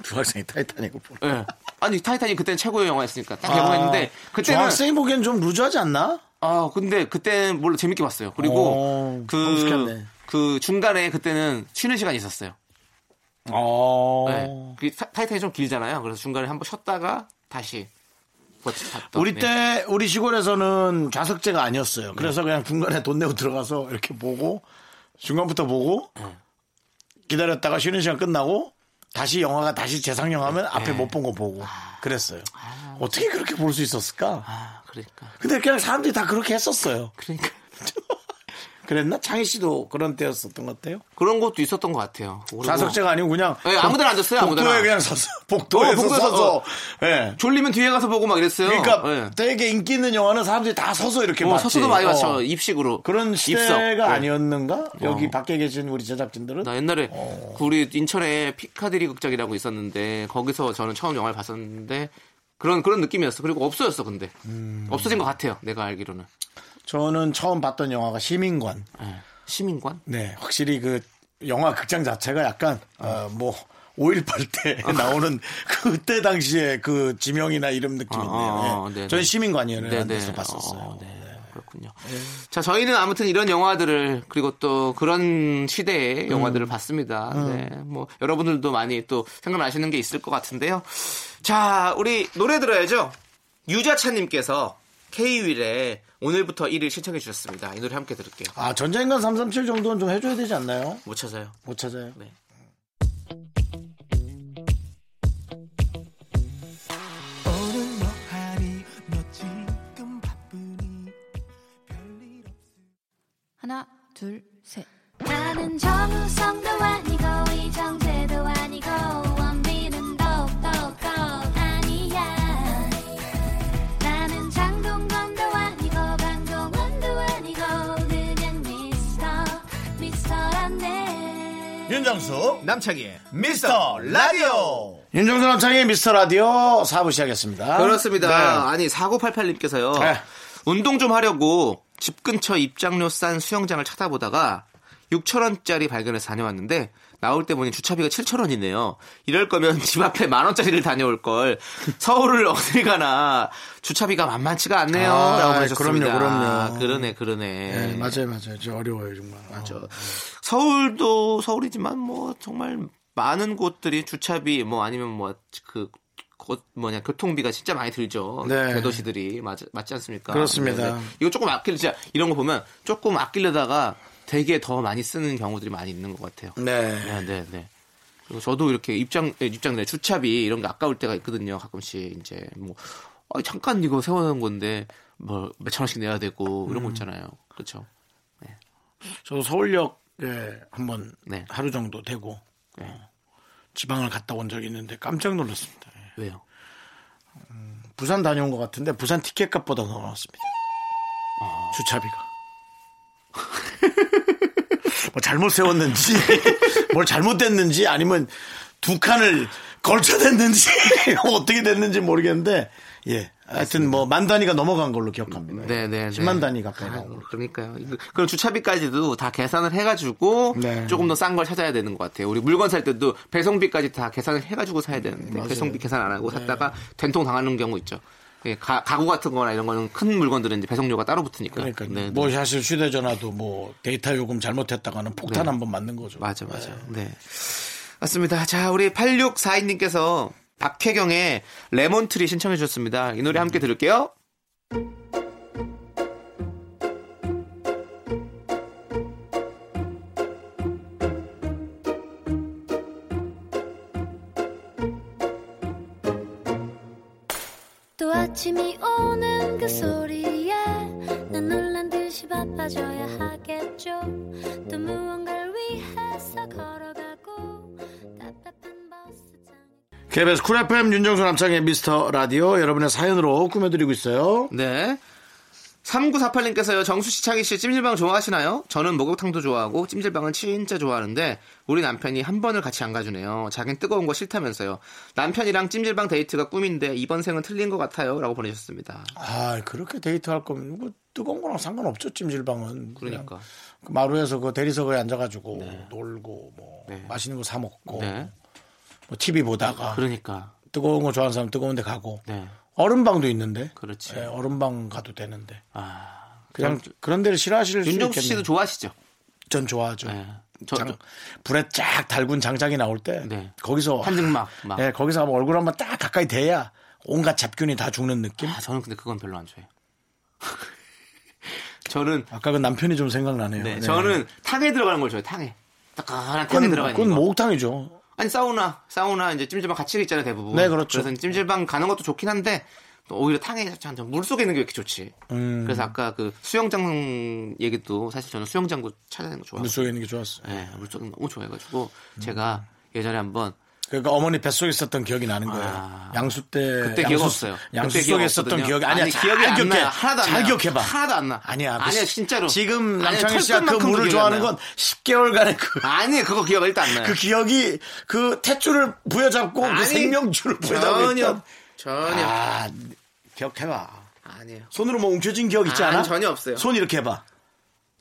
중학생이 타이타닉을 보러. 예. 아니 타이타닉 그때는 최고의 영화였으니까 딱 개봉했는데 그때는 아, 중학생이 보기엔 좀 loose하지 않나? 아 근데 그때는 물론 재밌게 봤어요 그리고 어, 그. 그 중간에 그때는 쉬는 시간이 있었어요 어. 네. 그 타- 타이타닉이 좀 길잖아요 그래서 중간에 한번 쉬었다가 다시 우리 네. 때 우리 시골에서는 좌석제가 아니었어요. 그래서 그냥 중간에 돈 내고 들어가서 이렇게 보고 중간부터 보고 네. 기다렸다가 쉬는 시간 끝나고 다시 영화가 다시 재상영하면 앞에 네. 못본 거 보고 그랬어요. 어떻게 그렇게 볼 수 있었을까? 아 그러니까 근데 그냥 사람들이 다 그렇게 했었어요. 그러니까 그랬나? 창희 씨도 그런 때였었던 것 같아요. 그런 것도 있었던 것 같아요 좌석제가 아니고 그냥 네, 아무데나 앉았어요, 아무데나. 복도에 그냥 서서 복도에서 어, 복도에서, 서서 어. 예. 졸리면 뒤에 가서 보고 막 이랬어요 그러니까 예. 되게 인기 있는 영화는 사람들이 다 서서 이렇게 어, 봤지. 서서도 많이 어. 봤죠 입식으로 그런 시대가 입석. 네. 아니었는가? 여기 어. 밖에 계신 우리 제작진들은 나 옛날에 어. 그 우리 인천에 피카디리 극장이라고 있었는데 거기서 저는 처음 영화를 봤었는데 그런 그런 느낌이었어. 그리고 없어졌어 근데 음. 없어진 것 같아요. 내가 알기로는 저는 처음 봤던 영화가 시민관. 예. 시민관. 네, 확실히 그 영화 극장 자체가 약간 어, 뭐 5.18때 나오는 그때 당시에 그 지명이나 이름 느낌인데요. 어, 어, 네. 저는 시민관이라는 네네. 데서 봤었어요. 어, 네. 그렇군요. 자, 저희는 아무튼 이런 영화들을 그리고 또 그런 시대의 영화들을 봤습니다. 음. 네. 뭐 여러분들도 많이 또 생각나시는 게 있을 것 같은데요. 자, 우리 노래 들어야죠. 유자차님께서 K-윌의 오늘부터 1일 신청해 주셨습니다. 이 노래 함께 들을게요. 아, 전자인간 337 정도는 좀 해줘야 되지 않나요? 못 찾아요. 못 찾아요. 네. 하나, 둘, 셋. 나는 정우성도 아니고 이정 윤정수 남창희 미스터 라디오 윤정수 남창희 미스터 라디오 4부 시작했습니다. 그렇습니다. 네. 아니 4988님께서요. 네. 운동 좀 하려고 집 근처 입장료 싼 수영장을 찾아보다가 6천원짜리 발견해서 다녀왔는데 나올 때 보니 주차비가 7천원이네요. 이럴 거면 집 앞에 만원짜리를 다녀올 걸. 서울을 어딜 가나 주차비가 만만치가 않네요. 아, 라고 보내셨습니다. 그럼요, 그럼요. 그러네, 그러네. 네, 맞아요, 맞아요. 저 어려워요, 정말. 맞아. 어. 서울도 서울이지만 뭐 정말 많은 곳들이 주차비 뭐 아니면 뭐그 뭐냐 교통비가 진짜 많이 들죠. 네. 대도시들이 맞, 맞지 않습니까? 그렇습니다. 이거 조금 아낄 진짜 이런 거 보면 조금 아끼려다가 되게 더 많이 쓰는 경우들이 많이 있는 것 같아요. 네. 네, 네, 네. 그리고 저도 이렇게 입장 예, 입장 내 주차비 이런 게 아까울 때가 있거든요. 가끔씩 이제 뭐 아, 잠깐 이거 세워놓은 건데 뭐 몇천 원씩 내야 되고 이런 거 음. 있잖아요. 그렇죠. 저도 서울역에 한번 네. 하루 정도 되고 네. 어, 지방을 갔다 온 적이 있는데 깜짝 놀랐습니다. 예. 왜요? 부산 다녀온 것 같은데 부산 티켓값보다 더 나왔습니다. 아. 주차비가. 뭐 잘못 세웠는지 뭘 잘못됐는지 아니면 두 칸을 걸쳐댔는지 어떻게 됐는지 모르겠는데 예 하여튼 뭐 만 단위가 넘어간 걸로 기억합니다. 네, 네, 네. 10만 단위 가까이 아, 나온 걸로. 그러니까요. 그럼 주차비까지도 다 계산을 해가지고 네. 조금 더 싼 걸 찾아야 되는 것 같아요. 우리 물건 살 때도 배송비까지 다 계산을 해가지고 사야 되는데 맞아요. 네. 배송비 계산 안 하고 샀다가 된통 당하는 경우 있죠. 예, 가, 가구 같은 거나 이런 거는 큰 물건들은 이제 배송료가 따로 붙으니까. 그러니까 네, 뭐 네. 사실 휴대전화도 뭐 데이터 요금 잘못했다가는 폭탄 네. 한번 맞는 거죠. 맞아, 맞아. 네. 맞습니다. 자, 우리 8642님께서 박혜경의 Lemon Tree 신청해 주셨습니다. 이 노래 함께 들을게요. 또 아침이 오는 그 소리에 난 놀란 듯이 바빠져야 하겠죠 또 무언가를 위해서 걸어가 KBS 쿨 FM 윤정수 남창희의 미스터 라디오 여러분의 사연으로 꾸며드리고 있어요. 네. 3948님께서요, 정수 씨, 창희 씨, 찜질방 좋아하시나요? 저는 목욕탕도 좋아하고, 찜질방은 진짜 좋아하는데, 우리 남편이 한 번을 같이 안 가주네요. 자긴 뜨거운 거 싫다면서요. 남편이랑 찜질방 데이트가 꿈인데, 이번 생은 틀린 것 같아요. 라고 보내셨습니다. 아 그렇게 데이트할 거면 뭐 뜨거운 거랑 상관없죠 찜질방은. 그러니까. 그 마루에서 그 대리석에 앉아가지고 놀고 뭐 맛있는 거 사 먹고 네. 뭐 TV 보다가 그러니까. 뜨거운 거 좋아하는 사람 뜨거운 데 가고 네. 얼음방도 있는데 그렇지. 예, 얼음방 가도 되는데 아. 그냥 그런 데를 싫어하실 수 윤정수 있겠네요. 씨도 좋아하시죠? 전 좋아하죠. 네. 저, 장- 저- 불에 쫙 달군 장작이 나올 때 네. 거기서 한증막, 막. 예, 거기서 한번 얼굴 한번 딱 가까이 대야 온갖 잡균이 다 죽는 느낌. 아, 저는 근데 그건 별로 안 좋아해요. 저는, 아까 그 남편이 좀 생각나네요. 네, 네. 저는 탕에 들어가는 걸 좋아해요, 탕에. 따끈한 탕에 들어가 있는 그건 거. 목욕탕이죠. 아니 사우나 사우나 이제 찜질방 같이 있잖아요 대부분 네, 그렇죠. 그래서 찜질방 가는 것도 좋긴 한데 또 오히려 탕에 물 속에 있는 게 왜 이렇게 좋지 음, 그래서 아까 그 수영장 얘기도 사실 저는 수영장도 찾아내는 거 좋아해요 물 속에 있는 게 좋았어요. 네, 물속 너무 좋아해가지고 제가 예전에 한번 그러니까 어머니 뱃속에 있었던 기억이 나는 거예요. 아. 양수 때 그때 기억 없어요 양수 그때 속에 있었던. 기억이 아니야. 아니, 잘 기억이 안 기억해. 나요 하나도 안잘 나요 기억해 봐. 하나도 안 나 아니야. 그 아니야 시- 진짜로 지금 남창희 씨가 그 물을 좋아하는. 건 10개월간의 그, 아니 그거 기억 일단 안 나요 그 기억이 그 탯줄을 부여잡고 그 아니, 생명줄을 부여잡고 전혀 있던 전혀 아, 기억해 봐. 아니에요 손으로 뭐 움켜진 기억 있지 아니, 않아? 전혀 없어요. 손 이렇게 해봐.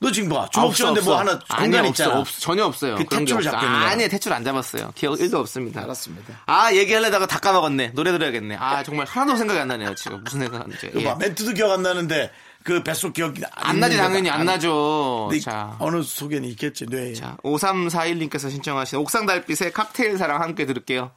너 지금 봐. 아, 주먹 쥐었는데 뭐 없어. 하나 아니, 공간 없어, 있잖아. 없어. 전혀 없어요. 그 그런 게 탯줄을 없어. 잡고 있는 거야. 아니, 탯줄 안 잡았어요. 기억 1도 없습니다. 알았습니다. 아, 얘기하려다가 다 까먹었네. 노래 들어야겠네. 아, 정말 하나도 생각이 안 나네요, 지금. 무슨 생각하는지. 그 예. 봐, 멘트도 기억 안 나는데 그 뱃속 기억이 안 나지, 있는 당연히 거다. 안 나죠. 자. 어느 속에는 있겠지, 뇌에. 자, 5341님께서 신청하신 옥상 달빛의 칵테일 사랑 함께 들을게요.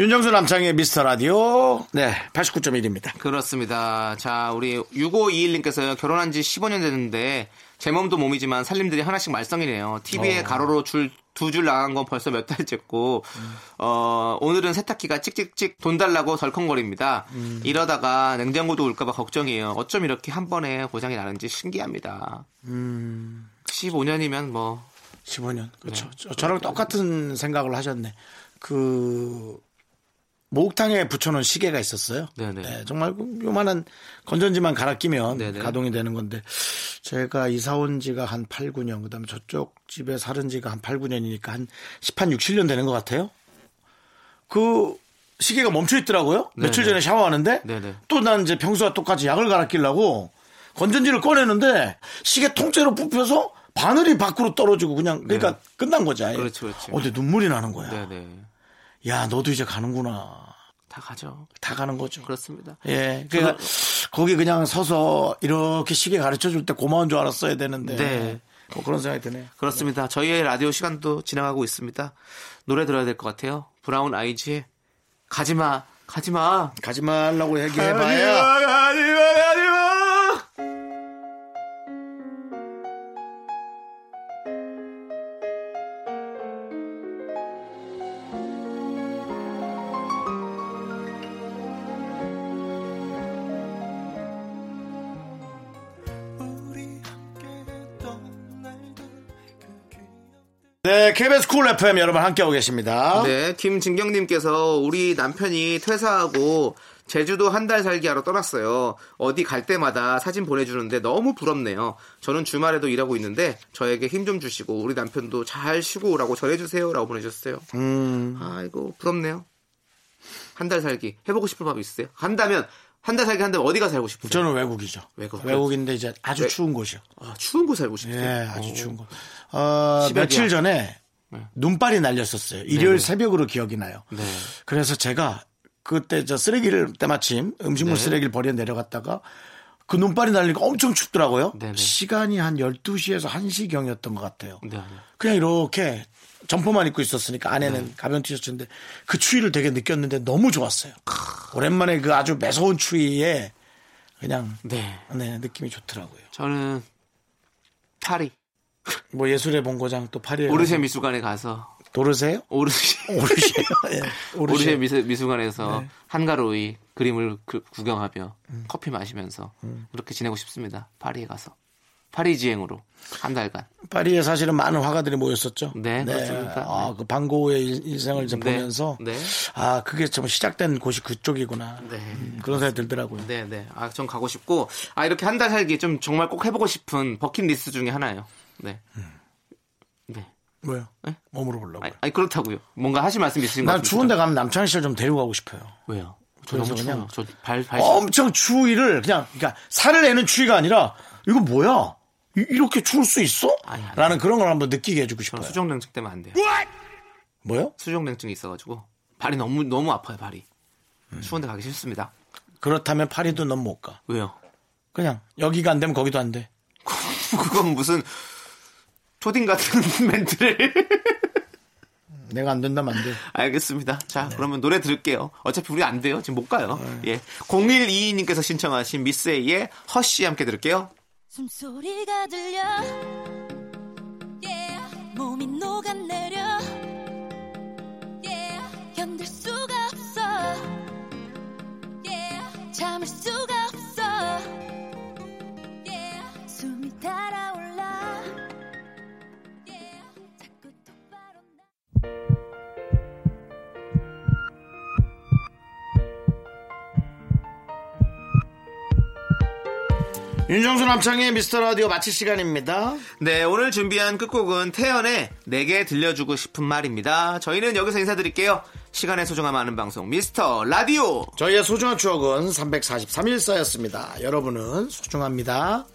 윤정수 남창의 미스터 라디오. 네, 89.1입니다. 그렇습니다. 자, 우리 6521님께서요, 결혼한 지 15년 됐는데, 제 몸도 몸이지만 살림들이 하나씩 말썽이네요. TV에 어. 가로로 줄, 두 줄 나간 건 벌써 몇 달째고, 어, 오늘은 세탁기가 찍찍찍 돈 달라고 덜컹거립니다. 음. 이러다가 냉장고도 올까봐 걱정이에요. 어쩜 이렇게 한 번에 고장이 나는지 신기합니다. 음, 15년이면 뭐, 15년. 그렇죠. 네. 저- 저랑 똑같은 생각을 하셨네. 그, 목욕탕에 붙여놓은 시계가 있었어요. 네네. 네, 정말 그 요만한 건전지만 갈아 끼면 네네. 가동이 되는 건데 제가 이사 온 지가 한 8, 9년 그다음에 저쪽 집에 살은 지가 한 8, 9년이니까 한 10한 6, 7년 되는 것 같아요. 그 시계가 멈춰 있더라고요. 며칠 네네. 전에 샤워하는데. 또 난 이제 평소와 똑같이 약을 갈아 끼려고 건전지를 꺼내는데 시계 통째로 뽑혀서 바늘이 밖으로 떨어지고 그냥 그러니까 끝난 거지. 아예. 그렇죠, 그렇죠. 어, 근데 눈물이 나는 거야. 네네. 야, 너도 이제 가는구나. 다 가죠. 다 가는 거죠. 그렇습니다. 예. 그러니까 거기 그냥 서서 이렇게 시계 가르쳐 줄 때 고마운 줄 알았어야 되는데. 네. 뭐 그런 생각이 드네요. 그렇습니다. 저희의 라디오 시간도 진행하고 있습니다. 노래 들어야 될 것 같아요. 브라운 아이즈의 가지마, 가지마. 가지 말라고 얘기해봐야. KBS 쿨 FM 여러분 함께하고 계십니다. 네, 김진경님께서 우리 남편이 퇴사하고 제주도 한 달 살기 하러 떠났어요. 어디 갈 때마다 사진 보내주는데 너무 부럽네요. 저는 주말에도 일하고 있는데 저에게 힘 좀 주시고 우리 남편도 잘 쉬고 오라고 전해주세요. 라고 보내주셨어요. 음, 아이고, 부럽네요. 한 달 살기. 해보고 싶은 밥 있으세요? 간다면, 한달 살기 한다면 어디가 살고 싶으세요? 저는 외국이죠. 외국. 외국인데 이제 아주 네. 추운 곳이요. 아, 추운 곳 살고 싶으세요? 예, 아주 오. 추운 곳. 어. 며칠 전에 네. 눈발이 날렸었어요. 일요일 네네. 새벽으로 기억이 나요. 네. 그래서 제가 그때 저 쓰레기를 때마침 음식물 네. 쓰레기를 버려 내려갔다가 그 눈발이 날리니까 엄청 춥더라고요. 네네. 시간이 한 12시에서 1시경이었던 것 같아요. 네. 그냥 이렇게 점퍼만 입고 있었으니까 안에는 네. 가벼운 티셔츠인데 그 추위를 되게 느꼈는데 너무 좋았어요. 오랜만에 그 아주 매서운 추위에 그냥 네. 네, 느낌이 좋더라고요. 저는 파리. 뭐 예술의 본고장 또 파리에 가서- 미술관에 가서 도르세요? 예. 오르쉐. 오르쉐 미술, 미술 관에서 네. 한가로이 그림을 그- 구경하며 음. 커피 마시면서 그렇게 지내고 싶습니다. 파리에 가서 파리 지행으로 한 달간. 파리에 사실은 많은 화가들이 모였었죠. 네, 그렇습니다. 아, 그 방고의 일- 일생을 좀 네, 보면서 네. 아, 그게 좀 시작된 곳이 그쪽이구나. 네. 음, 그런 생각이 들더라고요. 네, 네. 아, 전 가고 싶고, 아, 이렇게 한 달 살기 좀 정말 꼭 해보고 싶은 버킷리스트 중에 하나예요. 네. 네. 뭐요? 뭐 물어보려고. 아니, 아니, 그렇다고요. 뭔가 하실 말씀 있으신 것난 같습니다. 추운데 가면 남창희 씨를 좀 데리고 가고 싶어요. 왜요? 저 너무 그냥 추워요. 저 발, 발. 엄청 추위를 그냥 그러니까 살을 내는 추위가 아니라 이거 뭐야? 이- 이렇게 추울 수 있어? 라는 그런 걸 한번 느끼게 해주고 싶어요. 수족냉증 때문에 안 돼요. 뭐요? 수족냉증이 있어가지고 발이 너무 너무 아파요 발이. 음. 추운데 가기 싫습니다. 그렇다면 파리도 넌 못 가. 왜요? 그냥 여기가 안 되면 거기도 안 돼. 그건 무슨 초딩 같은 멘트를. 내가 안 된다면 안 돼. 알겠습니다. 자, 네. 그러면 노래 들을게요. 어차피 우리 안 돼요. 지금 못 가요. 예. 0122님께서 신청하신 미스 A의 허쉬 함께 들을게요. 숨소리가 들려 yeah. 몸이 녹아내려 yeah. 견딜 수가 없어 yeah. 참을 수가 윤정수 남창의 미스터 라디오 마칠 시간입니다. 네, 오늘 준비한 끝곡은 태연의 내게 들려주고 싶은 말입니다. 저희는 여기서 인사드릴게요. 시간의 소중함 아는 방송 미스터 라디오. 저희의 소중한 추억은 343일 쌓였습니다. 여러분은 소중합니다.